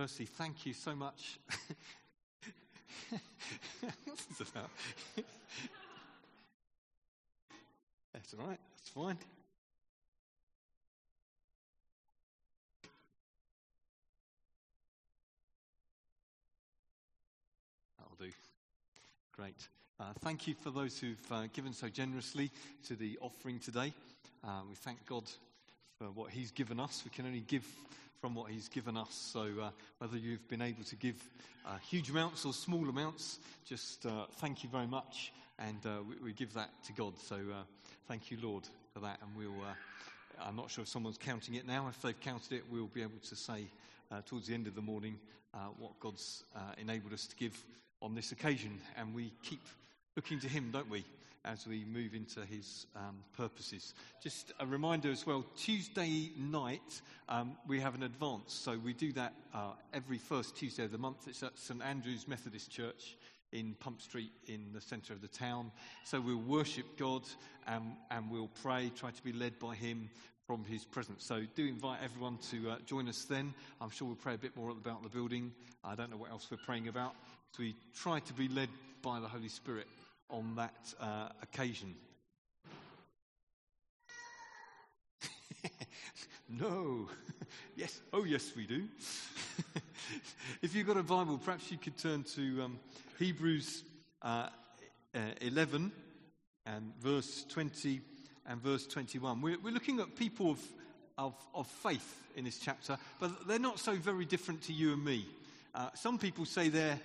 Firstly, thank you so much. What's this about? That's all right, that's fine. That'll do. Great. Uh, thank you for those who've uh, given so generously to the offering today. Uh, we thank God what He's given us. We can only give from what He's given us. So, uh, whether you've been able to give uh, huge amounts or small amounts, just uh, thank you very much. And uh, we, we, give that to God. So, uh, thank you, Lord, for that. And we'll, I'm not sure if someone's counting it now. If they've counted it, we'll be able to say towards the end of the morning what God's enabled us to give on this occasion. And we keep looking to Him, don't we? As we move into his um, purposes. Just a reminder as well Tuesday night, um, we have an advance. So we do that uh, every first Tuesday of the month. It's at St Andrew's Methodist Church in Pump Street in the centre of the town. So we'll worship God and, and we'll pray, try to be led by Him from His presence. So do invite everyone to uh, join us then. I'm sure we'll pray a bit more about the building. I don't know what else we're praying about. So we try to be led by the Holy Spirit on that uh, occasion. no. yes. Oh, yes, we do. if you've got a Bible, perhaps you could turn to um, Hebrews uh, uh, 11 and verse 20 and verse 21. We're, we're looking at people of, of, of, faith in this chapter, but they're not so very different to you and me. Uh, some people say they're,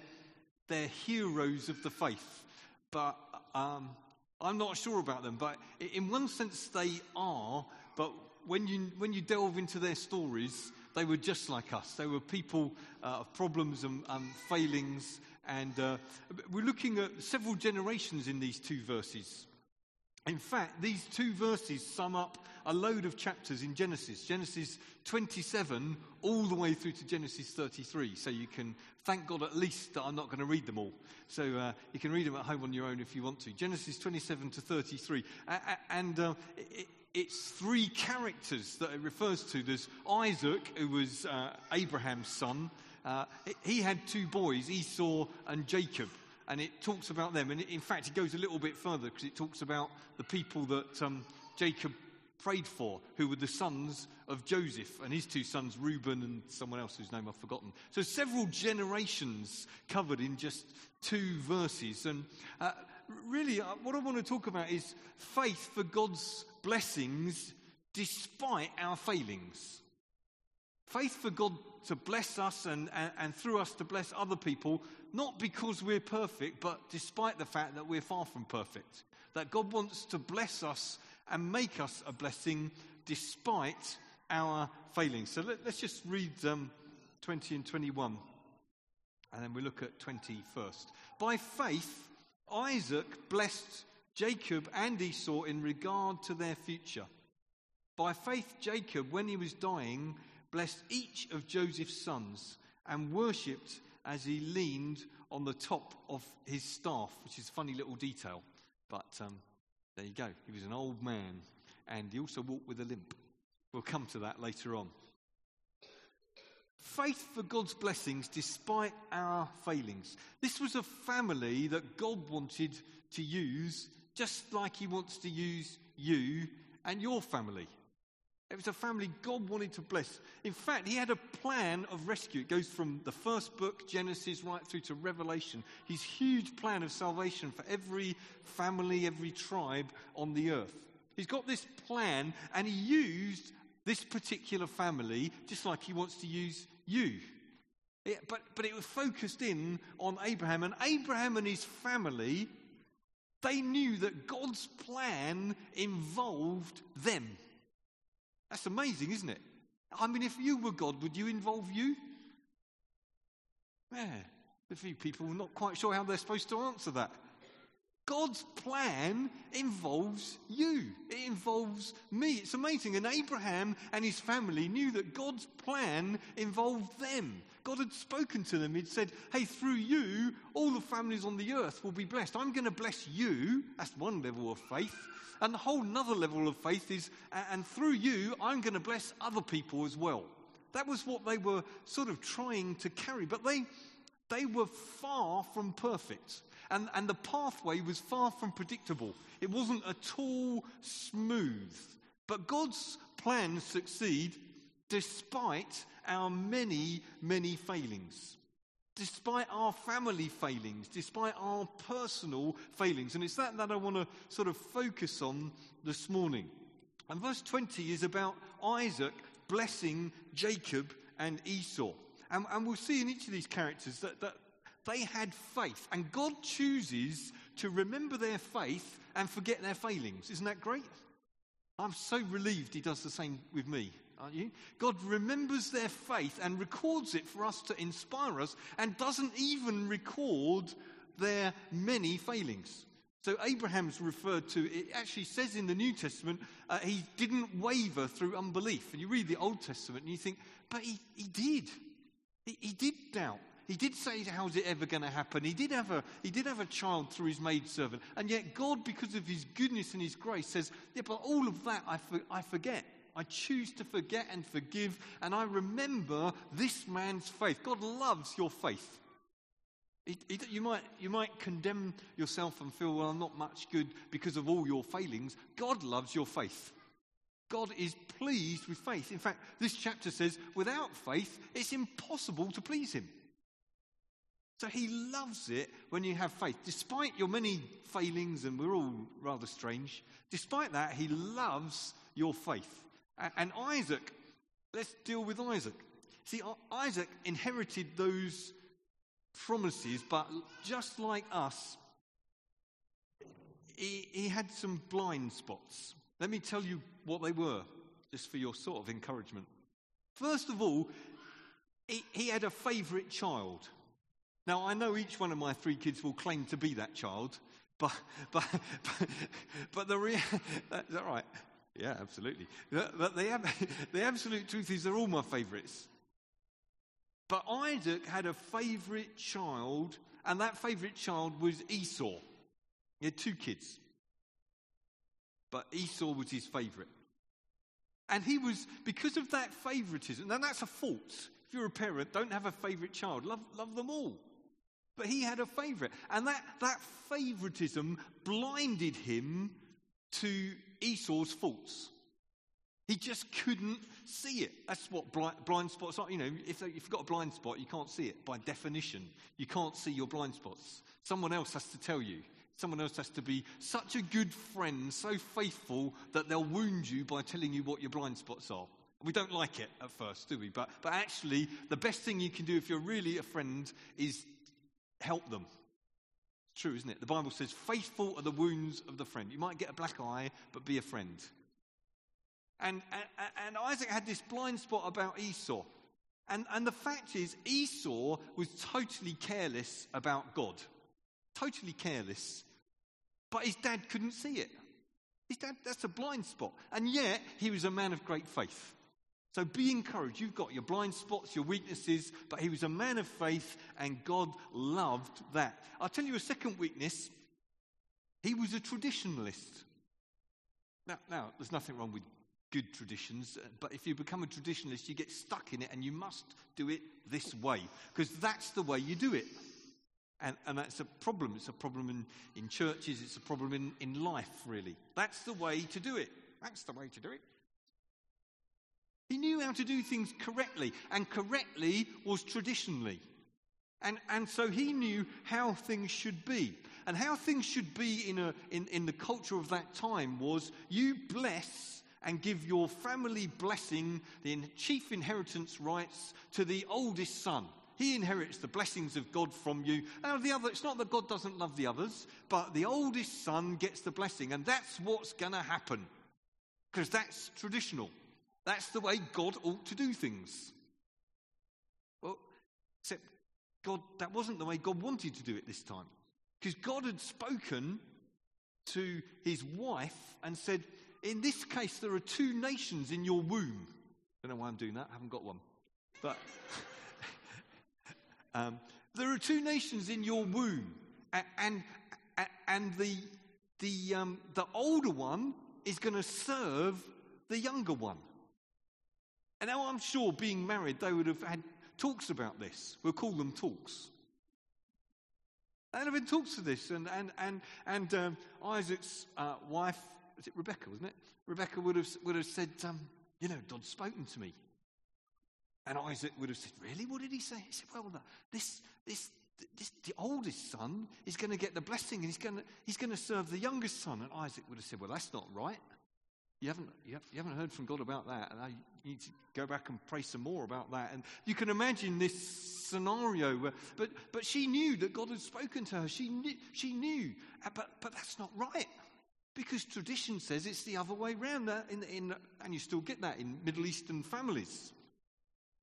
they're heroes of the faith but um, I'm not sure about them. But in one sense, they are. But when you, when you delve into their stories, they were just like us. They were people uh, of problems and, failings. And uh, we're looking at several generations in these two verses. In fact, these two verses sum up a load of chapters in Genesis. Genesis 27 all the way through to Genesis 33. So you can thank God at least that I'm not going to read them all. So uh, you can read them at home on your own if you want to. Genesis 27 to 33. And uh, it, it's three characters that it refers to. There's Isaac, who was uh, Abraham's son. Uh, he had two boys, Esau and Jacob and it talks about them. And in fact, it goes a little bit further because it talks about the people that um, Jacob prayed for, who were the sons of Joseph, and his two sons, Reuben and someone else whose name I've forgotten. So several generations covered in just two verses. And uh, really, uh, what I want to talk about is faith for God's blessings despite our failings. Faith for God to bless us and, and, and, through us to bless other people, not because we're perfect, but despite the fact that we're far from perfect. That God wants to bless us and make us a blessing despite our failings. So let, us just read um, 20 and 21, and then we look at 20 first. By faith, Isaac blessed Jacob and Esau in regard to their future. By faith, Jacob, when he was dying, blessed each of Joseph's sons and worshipped as he leaned on the top of his staff, which is a funny little detail. But um, there you go. He was an old man and he also walked with a limp. We'll come to that later on. Faith for God's blessings despite our failings. This was a family that God wanted to use just like He wants to use you and your family. It was a family God wanted to bless. In fact, he had a plan of rescue. It goes from the first book, Genesis, right through to Revelation. His huge plan of salvation for every family, every tribe on the earth. He's got this plan, and he used this particular family just like he wants to use you. It, but, but it was focused in on Abraham. And Abraham and his family, they knew that God's plan involved them. That's amazing, isn't it? I mean, if you were God, would you involve you? Yeah, a few people not quite sure how they're supposed to answer that. God's plan involves you. It involves me. It's amazing. And Abraham and his family knew that God's plan involved them. God had spoken to them. He'd said, Hey, through you, all the families on the earth will be blessed. I'm going to bless you. That's one level of faith. And the whole other level of faith is, and through you, I'm going to bless other people as well. That was what they were sort of trying to carry. But they, they were far from perfect. And, and the pathway was far from predictable. It wasn't at all smooth. But God's plans succeed despite our many, many failings. Despite our family failings, despite our personal failings. And it's that that I want to sort of focus on this morning. And verse 20 is about Isaac blessing Jacob and Esau. And, and we'll see in each of these characters that, that they had faith. And God chooses to remember their faith and forget their failings. Isn't that great? I'm so relieved He does the same with me, aren't you? God remembers their faith and records it for us to inspire us and doesn't even record their many failings. So Abraham's referred to, it actually says in the New Testament, uh, he didn't waver through unbelief. And you read the Old Testament and you think, but he, he did. He, he did doubt. He did say, How's it ever going to happen? He did, have a, he did have a child through his maidservant. And yet, God, because of his goodness and his grace, says, Yeah, but all of that I, for, I forget. I choose to forget and forgive, and I remember this man's faith. God loves your faith. He, he, you, might, you might condemn yourself and feel, well, I'm not much good because of all your failings. God loves your faith. God is pleased with faith. In fact, this chapter says, without faith, it's impossible to please Him. So He loves it when you have faith. Despite your many failings, and we're all rather strange, despite that, He loves your faith. And Isaac, let's deal with Isaac. See, Isaac inherited those promises, but just like us, he, he had some blind spots. Let me tell you what they were, just for your sort of encouragement. First of all, he, he had a favourite child. Now, I know each one of my three kids will claim to be that child, but, but, but, but the real, is that right? Yeah, absolutely. But the, the absolute truth is they're all my favourites. But Isaac had a favorite child, and that favorite child was Esau. He had two kids. But Esau was his favorite. And he was, because of that favoritism, and that's a fault. If you're a parent, don't have a favorite child. Love, love them all. But he had a favorite. And that, that favoritism blinded him to Esau's faults. He just couldn't see it. That's what blind, spots are. You know, if, if you've got a blind spot, you can't see it by definition. You can't see your blind spots. Someone else has to tell you. Someone else has to be such a good friend, so faithful that they'll wound you by telling you what your blind spots are. We don't like it at first, do we? But, but actually, the best thing you can do if you're really a friend is help them. True, isn't it? The Bible says, faithful are the wounds of the friend. You might get a black eye, but be a friend. And, and, and Isaac had this blind spot about Esau. And, and the fact is, Esau was totally careless about God. Totally careless. But his dad couldn't see it. His dad, that's a blind spot. And yet, he was a man of great faith. So be encouraged. You've got your blind spots, your weaknesses, but he was a man of faith, and God loved that. I'll tell you a second weakness. He was a traditionalist. Now, now there's nothing wrong with good traditions, uh, but if you become a traditionalist, you get stuck in it and you must do it this way because that's the way you do it. And, and that's a problem. It's a problem in, in churches, it's a problem in, in life, really. That's the way to do it. That's the way to do it. He knew how to do things correctly, and correctly was traditionally. And, and so he knew how things should be. And how things should be in, a, in, in the culture of that time was you bless and give your family blessing, the chief inheritance rights, to the oldest son. He inherits the blessings of God from you. Now, the other, it's not that God doesn't love the others, but the oldest son gets the blessing, and that's what's going to happen. Because that's traditional. That's the way God ought to do things. Well, except God, that wasn't the way God wanted to do it this time. Because God had spoken to his wife and said, in this case, there are two nations in your womb. I don't know why I'm doing that. I haven't got one. But um, there are two nations in your womb. And, and, and the, the, um, the older one is going to serve the younger one. And now I'm sure being married, they would have had talks about this. We'll call them talks. They'd have been talks of this. And, and, and, and um, Isaac's uh, wife, was it Rebecca, wasn't it? Rebecca would have, would have said, um, You know, God's spoken to me. And Isaac would have said, Really? What did he say? He said, Well, this, this, this, the oldest son is going to get the blessing and he's going to, he's going to serve the youngest son. And Isaac would have said, Well, that's not right. You haven't, you, haven't heard from God about that. And I need to go back and pray some more about that. And you can imagine this scenario. Where, but, but she knew that God had spoken to her. She knew, she knew. Uh, but, but that's not right. Because tradition says it's the other way around. In, in, and you still get that in Middle Eastern families.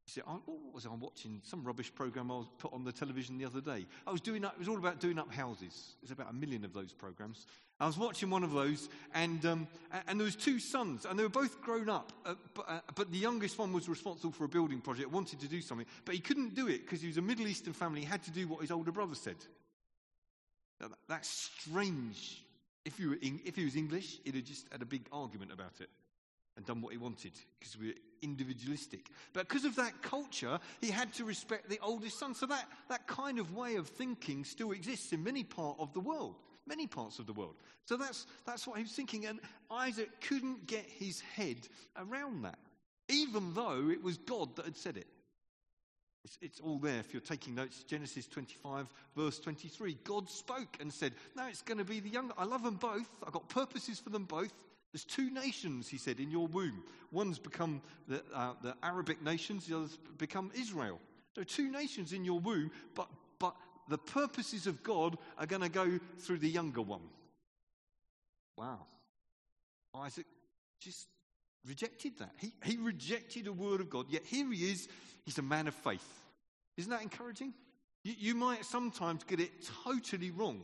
See, I, what was I watching? Some rubbish program I was put on the television the other day. I was doing up, it was all about doing up houses. There's about a million of those programs. I was watching one of those, and, um, and there was two sons, and they were both grown up, uh, but, uh, but, the youngest one was responsible for a building project, wanted to do something, but he couldn't do it because he was a Middle Eastern family. He had to do what his older brother said. Now, that's strange. If, you were in, if he was English, he'd have just had a big argument about it and done what he wanted because we were individualistic. But because of that culture, he had to respect the oldest son. So that, that kind of way of thinking still exists in many parts of the world. Many parts of the world. So that's, that's what he was thinking. And Isaac couldn't get his head around that, even though it was God that had said it. It's, it's, all there if you're taking notes. Genesis 25, verse 23. God spoke and said, No, it's going to be the younger. I love them both. I've got purposes for them both. There's two nations, he said, in your womb. One's become the, uh, the Arabic nations, the other's become Israel. There are two nations in your womb, but, but the purposes of God are going to go through the younger one. Wow. Isaac just rejected that. He, he rejected a word of God, yet here he is. He's a man of faith. Isn't that encouraging? You, you might sometimes get it totally wrong.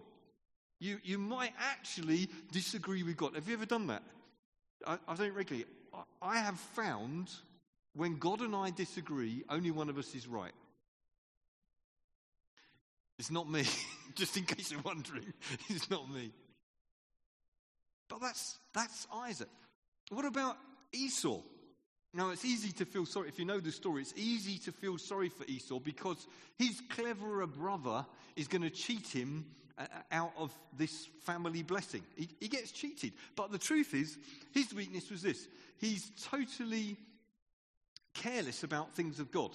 You, you might actually disagree with God. Have you ever done that? I, I don't regularly. I, I have found when God and I disagree, only one of us is right. It's not me, just in case you're wondering. It's not me. But that's, that's Isaac. What about Esau? Now, it's easy to feel sorry. If you know the story, it's easy to feel sorry for Esau because his cleverer brother is going to cheat him Uh, out of this family blessing. He, he gets cheated. But the truth is, his weakness was this he's totally careless about things of God.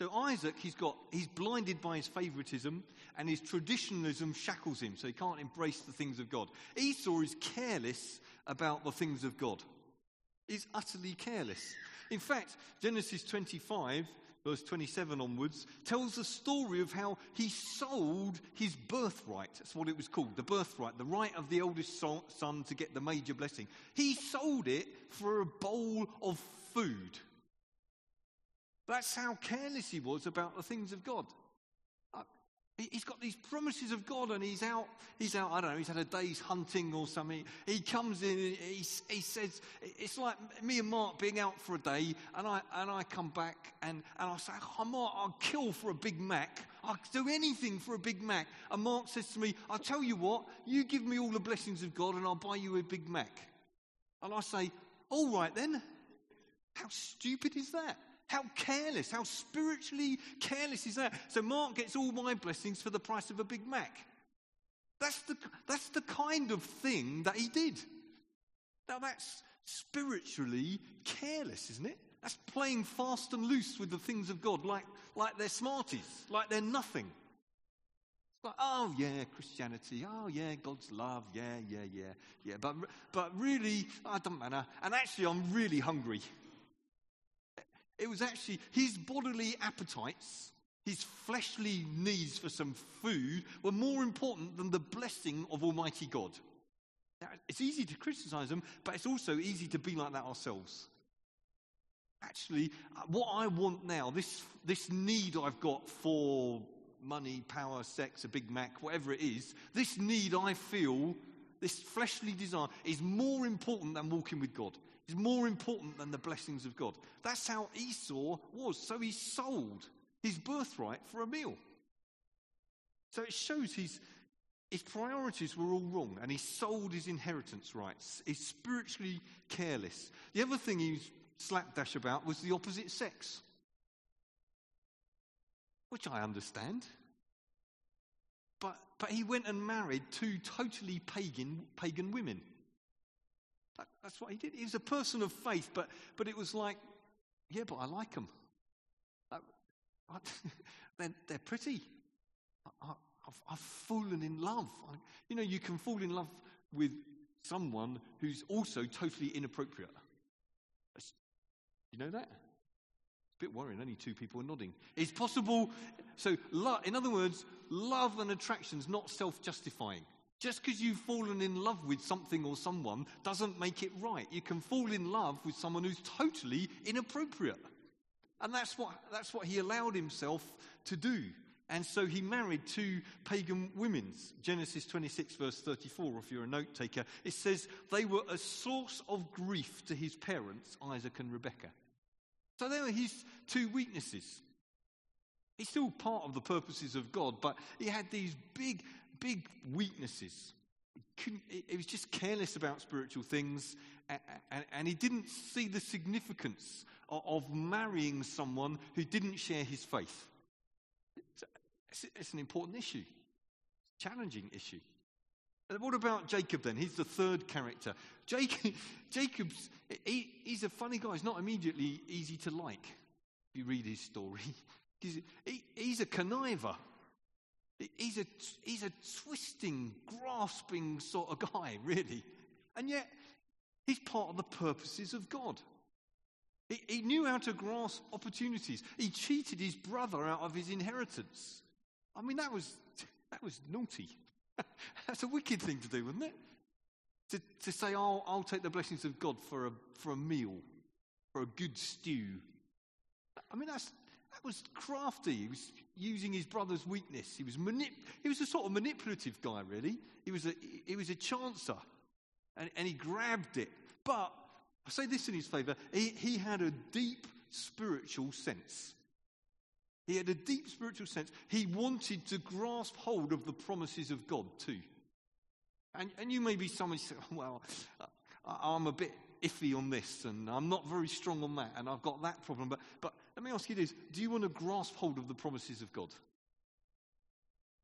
So Isaac, he's got, he's blinded by his favoritism and his traditionalism shackles him, so he can't embrace the things of God. Esau is careless about the things of God. He's utterly careless. In fact, Genesis 25 verse 27 onwards, tells the story of how he sold his birthright. That's what it was called the birthright, the right of the oldest son to get the major blessing. He sold it for a bowl of food. That's how careless he was about the things of God. He's got these promises of God and he's out, he's out, I don't know, he's had a day's hunting or something. He comes in and he, he says, it's like me and Mark being out for a day and I, and I come back and, and I say, oh, Mark, I'll kill for a Big Mac. I'll do anything for a Big Mac. And Mark says to me, I'll tell you what, you give me all the blessings of God and I'll buy you a Big Mac. And I say, all right then. How stupid is that? How careless, how spiritually careless is that? So Mark gets all my blessings for the price of a Big Mac. That's the, that's the kind of thing that he did. Now that's spiritually careless, isn't it? That's playing fast and loose with the things of God like, like they're smarties, like they're nothing. It's like, oh yeah, Christianity, oh yeah, God's love, yeah, yeah, yeah, yeah. But, but really, it doesn't matter. And actually, I'm really hungry. It was actually his bodily appetites, his fleshly needs for some food, were more important than the blessing of Almighty God. Now, it's easy to criticize them, but it's also easy to be like that ourselves. Actually, uh, what I want now, this, this need I've got for money, power, sex, a Big Mac, whatever it is, this need I feel, this fleshly desire, is more important than walking with God is more important than the blessings of God. That's how Esau was. So he sold his birthright for a meal. So it shows his, his priorities were all wrong and he sold his inheritance rights. He's spiritually careless. The other thing he's slapdash about was the opposite sex. Which I understand. But, but he went and married two totally pagan, pagan women. That, that's what he did. He was a person of faith, but, but it was like, yeah, but I like them. I, I, they're, they're pretty. I, have I've fallen in love. you know, you can fall in love with someone who's also totally inappropriate. You know that? It's a bit worrying. Only two people are nodding. It's possible. So, in other words, love and attraction's not self-justifying. Just because you've fallen in love with something or someone doesn't make it right. You can fall in love with someone who's totally inappropriate. And that's what, that's what he allowed himself to do. And so he married two pagan women. Genesis 26, verse 34, if you're a note taker, it says they were a source of grief to his parents, Isaac and Rebekah. So there were his two weaknesses. He's still part of the purposes of God, but he had these big, big weaknesses. He, was just careless about spiritual things, and, he didn't see the significance of, marrying someone who didn't share his faith. It's, it's an important issue, challenging issue. And what about Jacob then? He's the third character. Jacob, Jacob's, he, he's a funny guy. He's not immediately easy to like if you read his story. He's, he, he's a conniver. He's a, he's a twisting, grasping sort of guy, really. And yet, he's part of the purposes of God. He, he knew how to grasp opportunities. He cheated his brother out of his inheritance. I mean, that was, that was naughty. That's a wicked thing to do, wasn't it? To, to say, oh, I'll take the blessings of God for a, for a meal, for a good stew. I mean, that's, that was crafty. He was using his brother's weakness. He was, manip- he was a sort of manipulative guy, really. He was a, he was a chancer, and, and he grabbed it. But I say this in his favor he, he had a deep spiritual sense. He had a deep spiritual sense. He wanted to grasp hold of the promises of God too. And, and you may be someone who say, well, I'm a bit iffy on this and I'm not very strong on that and I've got that problem. But, but let me ask you this do you want to grasp hold of the promises of God?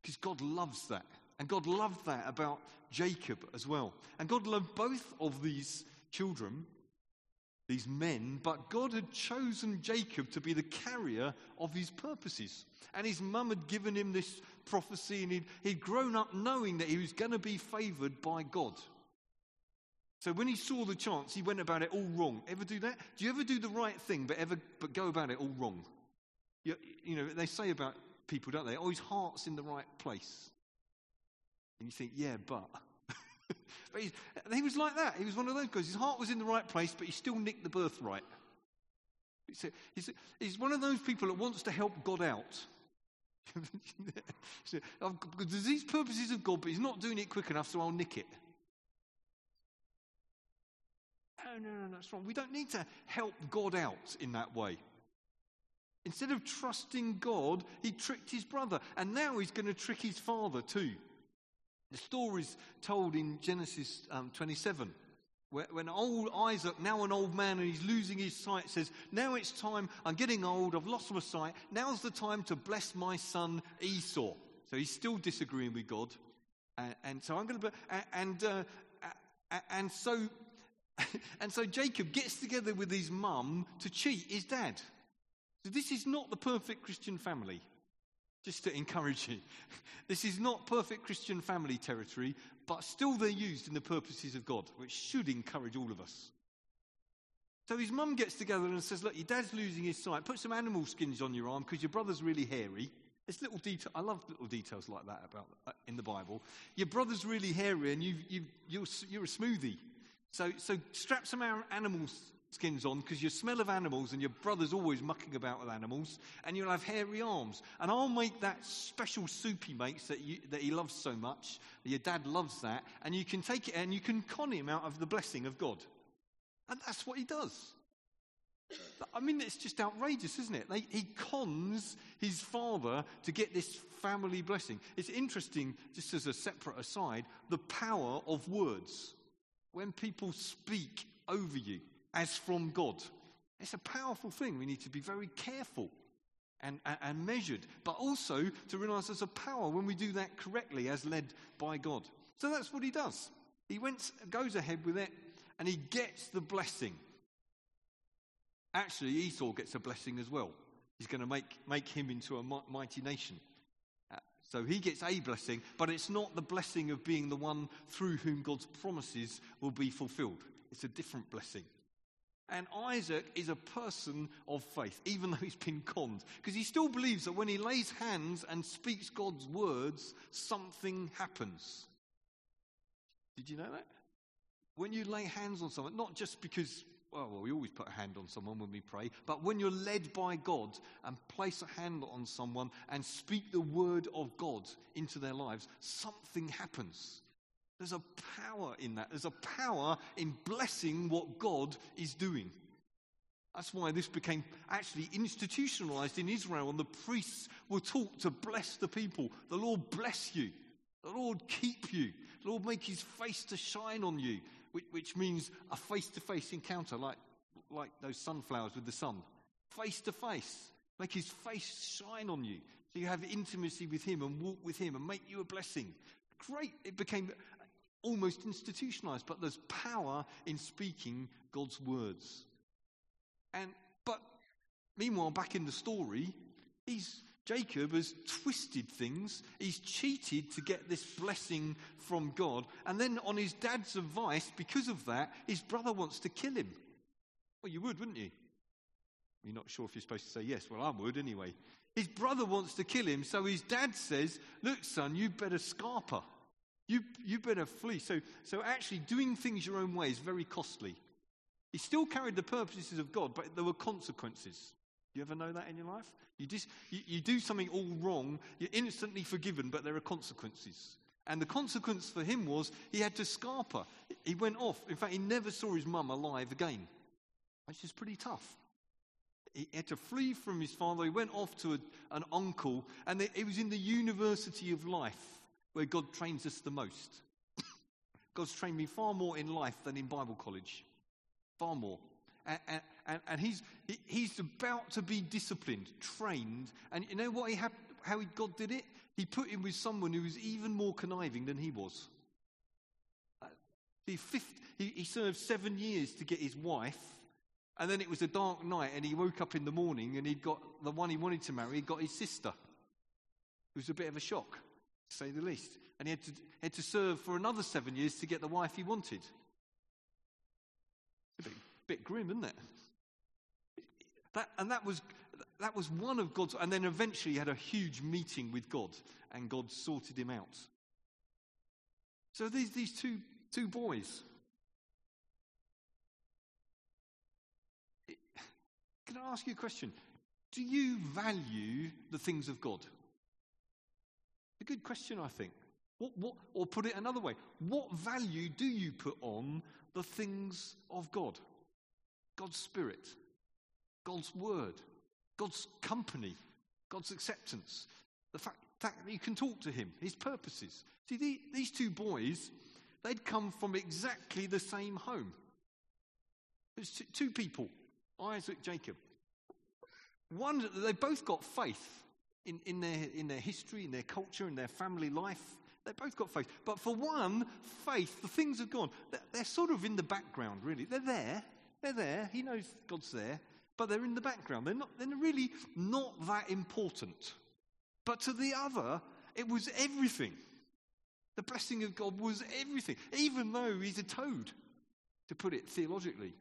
Because God loves that. And God loved that about Jacob as well. And God loved both of these children these men, but God had chosen Jacob to be the carrier of his purposes. And his mum had given him this prophecy, and he'd, he'd grown up knowing that he was going to be favored by God. So when he saw the chance, he went about it all wrong. Ever do that? Do you ever do the right thing, but ever but go about it all wrong? You, you know, they say about people, don't they? Oh, his heart's in the right place. And you think, yeah, but. but he was like that. He was one of those guys. His heart was in the right place, but he still nicked the birthright. He's, he's, he's one of those people that wants to help God out. There's these purposes of God, but he's not doing it quick enough, so I'll nick it. No, no, no, that's wrong. We don't need to help God out in that way. Instead of trusting God, he tricked his brother, and now he's going to trick his father too. The story is told in Genesis um, 27, where, when old Isaac, now an old man and he's losing his sight, says, Now it's time, I'm getting old, I've lost my sight, now's the time to bless my son Esau. So he's still disagreeing with God. And, and so I'm going to, and, uh, and so, and so Jacob gets together with his mum to cheat his dad. So this is not the perfect Christian family just to encourage you. This is not perfect Christian family territory, but still they're used in the purposes of God, which should encourage all of us. So his mum gets together and says, Look, your dad's losing his sight. Put some animal skins on your arm because your brother's really hairy. It's little detail. I love little details like that about uh, in the Bible. Your brother's really hairy and you, you, you're, you're a smoothie. So, so strap some animal skins on because you smell of animals and your brother's always mucking about with animals and you'll have hairy arms. And I'll make that special soup he makes that, you, that he loves so much. Your dad loves that. And you can take it and you can con him out of the blessing of God. And that's what he does. I mean, it's just outrageous, isn't it? he cons his father to get this family blessing. It's interesting, just as a separate aside, the power of words. When people speak over you, as from God. It's a powerful thing. We need to be very careful and, and, and measured, but also to realize there's a power when we do that correctly as led by God. So that's what he does. He went, goes ahead with it and he gets the blessing. Actually, Esau gets a blessing as well. He's going to make, make him into a mighty nation. So he gets a blessing, but it's not the blessing of being the one through whom God's promises will be fulfilled. It's a different blessing. And Isaac is a person of faith, even though he's been conned, because he still believes that when he lays hands and speaks God's words, something happens. Did you know that? When you lay hands on someone, not just because, well, well, we always put a hand on someone when we pray, but when you're led by God and place a hand on someone and speak the word of God into their lives, something happens. There's a power in that. There's a power in blessing what God is doing. That's why this became actually institutionalized in Israel, and the priests were taught to bless the people. The Lord bless you. The Lord keep you. The Lord make his face to shine on you, which, which means a face to face encounter, like, like those sunflowers with the sun. Face to face. Make his face shine on you. So you have intimacy with him and walk with him and make you a blessing. Great. It became almost institutionalized, but there's power in speaking God's words. And but meanwhile, back in the story, he's Jacob has twisted things. He's cheated to get this blessing from God. And then, on his dad's advice, because of that, his brother wants to kill him. Well, you would, wouldn't you? You're not sure if you're supposed to say yes. Well, I would anyway. His brother wants to kill him, so his dad says, Look, son, you better scarper. You, you better flee. So, so actually, doing things your own way is very costly. He still carried the purposes of God, but there were consequences. You ever know that in your life? You, just, you, you do something all wrong, you're instantly forgiven, but there are consequences. And the consequence for him was he had to scarper. He went off. In fact, he never saw his mum alive again, which is pretty tough. He had to flee from his father. He went off to a, an uncle, and it was in the university of life where God trains us the most. God's trained me far more in life than in Bible college. Far more. And, and, and he's, he's about to be disciplined, trained. And you know what he had, how he, God did it? He put him with someone who was even more conniving than he was. Uh, he, he, he served seven years to get his wife. And then it was a dark night, and he woke up in the morning and he'd got the one he wanted to marry, he'd got his sister. It was a bit of a shock to say the least. And he had to, had to serve for another seven years to get the wife he wanted. A bit, bit grim, isn't it? That, and that was, that was one of God's. And then eventually he had a huge meeting with God, and God sorted him out. So these, these two, two boys. Can I ask you a question? Do you value the things of God? A good question, I think. What, what, or put it another way, what value do you put on the things of God? God's Spirit, God's Word, God's company, God's acceptance, the fact, fact that you can talk to Him, His purposes. See, the, these two boys, they'd come from exactly the same home. There's two, two people, Isaac, Jacob. One, they both got faith in, in, their, in their history, in their culture, in their family life. They've both got faith. But for one, faith, the things have gone. they're, they're sort of in the background, really. They're there. They're there. He knows God's there. But they're in the background. They're, not, they're really not that important. But to the other, it was everything. The blessing of God was everything, even though he's a toad, to put it theologically.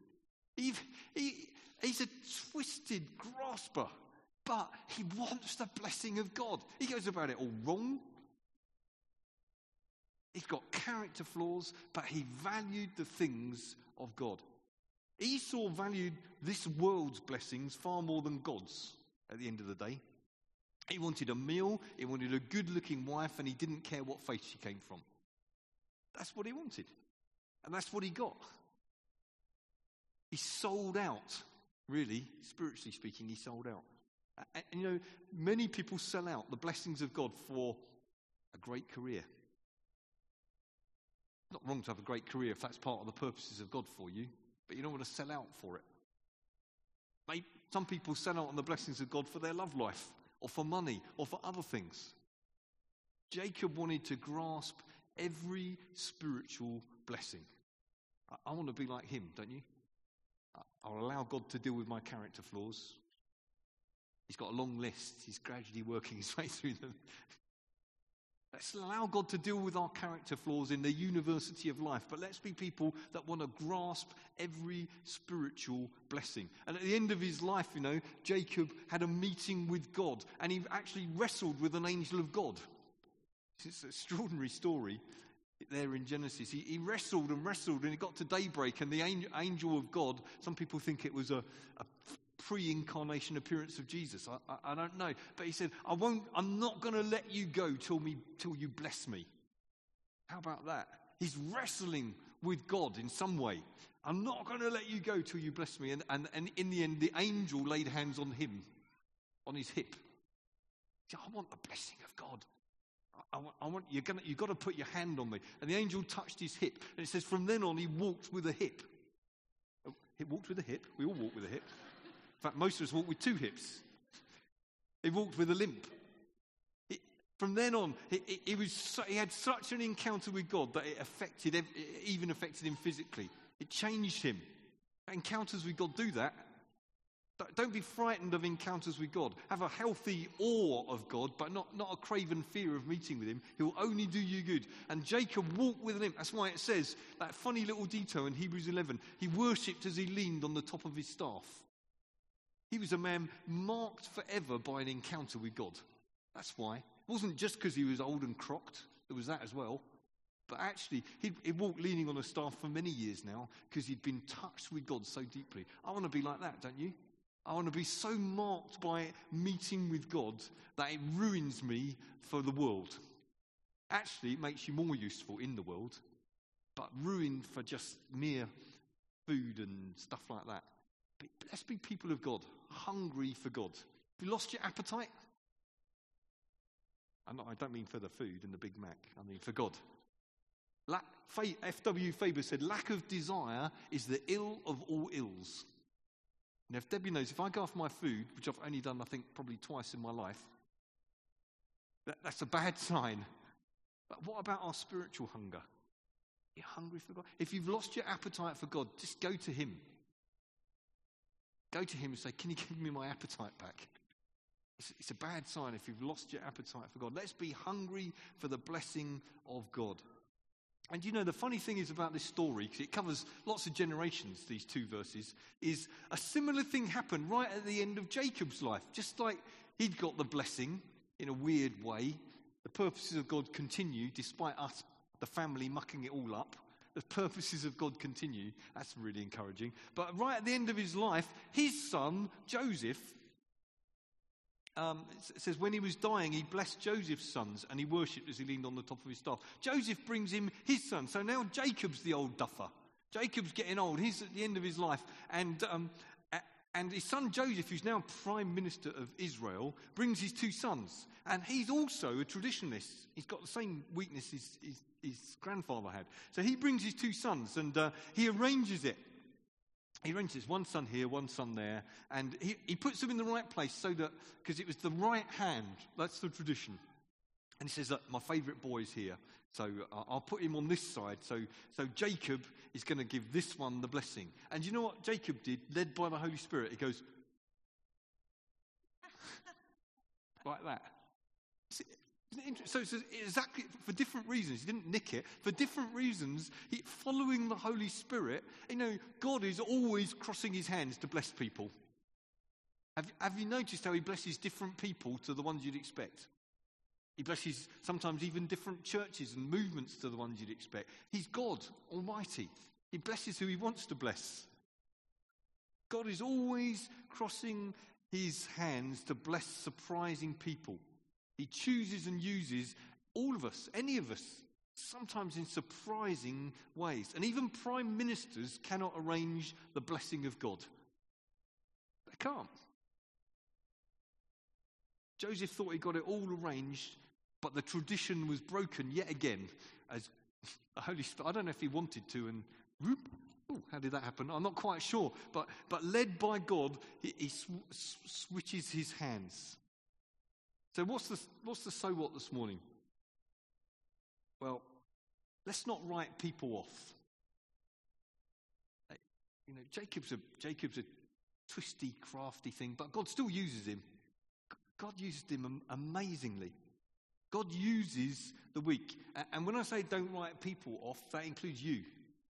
He, he, he's a twisted grasper but he wants the blessing of God. He goes about it all wrong. He's got character flaws, but he valued the things of God. Esau valued this world's blessings far more than God's at the end of the day. He wanted a meal, he wanted a good looking wife, and he didn't care what faith she came from. That's what he wanted. And that's what he got. He sold out, really, spiritually speaking, he sold out. And, you know, many people sell out the blessings of God for a great career. Not wrong to have a great career if that's part of the purposes of God for you, but you don't want to sell out for it. Maybe some people sell out on the blessings of God for their love life, or for money, or for other things. Jacob wanted to grasp every spiritual blessing. I, I want to be like him, don't you? I'll allow God to deal with my character flaws. He's got a long list. He's gradually working his way through them. Let's allow God to deal with our character flaws in the university of life, but let's be people that want to grasp every spiritual blessing. And at the end of his life, you know, Jacob had a meeting with God and he actually wrestled with an angel of God. It's an extraordinary story there in Genesis. He, he, wrestled and wrestled and he got to daybreak, and the angel, angel of God, some people think it was a, a pre incarnation appearance of Jesus. I, I, I, don't know. But he said, I won't, I'm not going to let you go till, me, till you bless me. How about that? He's wrestling with God in some way. I'm not going to let you go till you bless me. And, and, and in the end, the angel laid hands on him, on his hip. Said, I want the blessing of God. I, want, I want you're gonna, you've got to put your hand on me. And the angel touched his hip. And it says, from then on, he walked with a hip. Oh, he walked with a hip. We all walk with a hip. In fact, most of us walk with two hips. He walked with a limp. It, from then on, was so, he had such an encounter with God that it affected, it even affected him physically. It changed him. Encounters with God do that. Don't be frightened of encounters with God. Have a healthy awe of God, but not, not a craven fear of meeting with Him. He will only do you good. And Jacob walked with Him. That's why it says that funny little detail in Hebrews 11. He worshipped as he leaned on the top of his staff. He was a man marked forever by an encounter with God. That's why. It wasn't just because he was old and crocked, there was that as well. But actually, he he walked leaning on a staff for many years now because he'd been touched with God so deeply. I want to be like that, don't you? I want to be so marked by meeting with God that it ruins me for the world. Actually, it makes you more useful in the world, but ruined for just mere food and stuff like that. Let's be people of God, hungry for God. Have you lost your appetite? I don't mean for the food and the Big Mac, I mean for God. F.W. Faber said, lack of desire is the ill of all ills. Now, if Debbie knows, if I go off my food, which I've only done, I think, probably twice in my life, that, that's a bad sign. But what about our spiritual hunger? You're hungry for God? If you've lost your appetite for God, just go to Him. Go to Him and say, Can you give me my appetite back? It's, it's a bad sign if you've lost your appetite for God. Let's be hungry for the blessing of God. And you know, the funny thing is about this story, because it covers lots of generations, these two verses, is a similar thing happened right at the end of Jacob's life. Just like he'd got the blessing in a weird way, the purposes of God continue despite us, the family, mucking it all up. The purposes of God continue. That's really encouraging. But right at the end of his life, his son, Joseph, um, says, when he was dying, he blessed Joseph's sons and he worshipped as he leaned on the top of his staff. Joseph brings him his son. So now Jacob's the old duffer. Jacob's getting old. He's at the end of his life. And, um, and his son Joseph, who's now prime minister of Israel, brings his two sons. And he's also a traditionalist. He's got the same weaknesses his, his grandfather had. So he brings his two sons and uh, he arranges it he arranges one son here, one son there, and he, he puts them in the right place so that, because it was the right hand, that's the tradition. And he says, Look, my favourite boy is here, so I'll put him on this side. So, so Jacob is going to give this one the blessing. And you know what Jacob did, led by the Holy Spirit? He goes, like that. So it's exactly for different reasons. He didn't nick it. For different reasons, he, following the Holy Spirit, you know, God is always crossing his hands to bless people. Have, have you noticed how he blesses different people to the ones you'd expect? He blesses sometimes even different churches and movements to the ones you'd expect. He's God Almighty. He blesses who he wants to bless. God is always crossing his hands to bless surprising people. He chooses and uses all of us, any of us, sometimes in surprising ways. And even prime ministers cannot arrange the blessing of God. They can't. Joseph thought he got it all arranged, but the tradition was broken yet again as the Holy Spirit. I don't know if he wanted to, and whoop, how did that happen? I'm not quite sure. But, but led by God, he, he sw- switches his hands. So, what's the, what's the so what this morning? Well, let's not write people off. You know, Jacob's a, Jacob's a twisty, crafty thing, but God still uses him. God uses him amazingly. God uses the weak. And when I say don't write people off, that includes you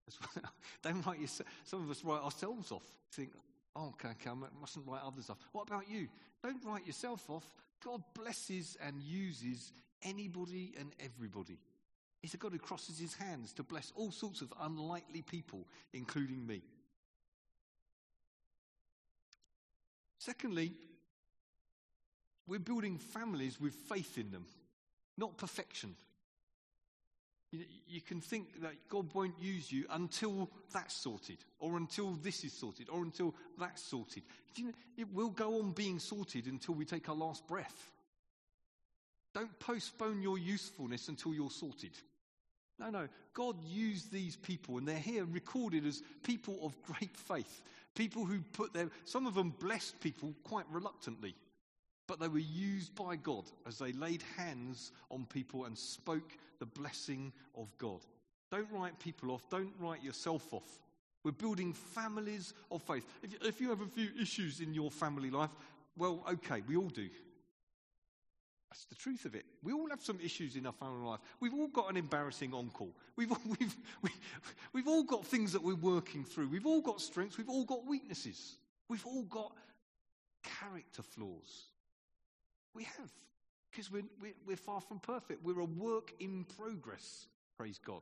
don't write yourself. Some of us write ourselves off. Think, oh, okay, okay, I mustn't write others off. What about you? Don't write yourself off. God blesses and uses anybody and everybody. He's a God who crosses his hands to bless all sorts of unlikely people, including me. Secondly, we're building families with faith in them, not perfection. You, you, can think that God won't use you until that's sorted, or until this is sorted, or until that's sorted. You know, it will go on being sorted until we take our last breath. Don't postpone your usefulness until you're sorted. No, no. God used these people, and they're here recorded as people of great faith. People who put their, some of them blessed people quite reluctantly. But they were used by God as they laid hands on people and spoke the blessing of God. Don't write people off. Don't write yourself off. We're building families of faith. If, if you have a few issues in your family life, well, okay, we all do. That's the truth of it. We all have some issues in our family life. We've all got an embarrassing uncle. We've, we've, we've, we've all got things that we're working through. We've all got strengths. We've all got weaknesses. We've all got character flaws. We have, because we're, we're, far from perfect. We're a work in progress, praise God.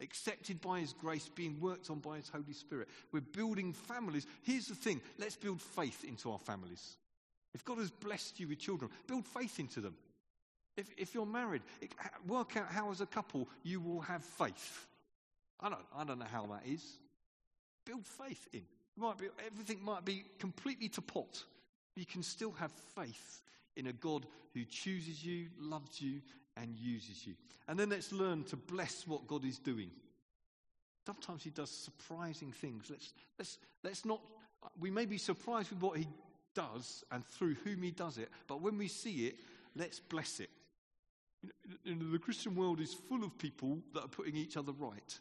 Accepted by His grace, being worked on by His Holy Spirit. We're building families. Here's the thing let's build faith into our families. If God has blessed you with children, build faith into them. If, if you're married, it, work out how, as a couple, you will have faith. I don't, I don't know how that is. Build faith in. might be, everything might be completely to pot. But you can still have faith in a God who chooses you, loves you, and uses you. And then let's learn to bless what God is doing. Sometimes He does surprising things. Let's, let's, let's not, we may be surprised with what He does and through whom He does it, but when we see it, let's bless it. You know, the Christian world is full of people that are putting each other right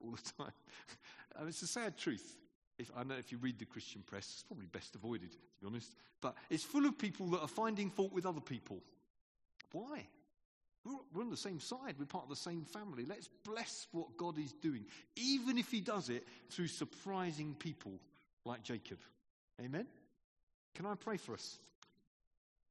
all the time. and it's a sad truth. If, I know if you read the Christian press, it's probably best avoided, to be honest. But it's full of people that are finding fault with other people. Why? We're, we're on the same side. We're part of the same family. Let's bless what God is doing, even if He does it through surprising people like Jacob. Amen? Can I pray for us?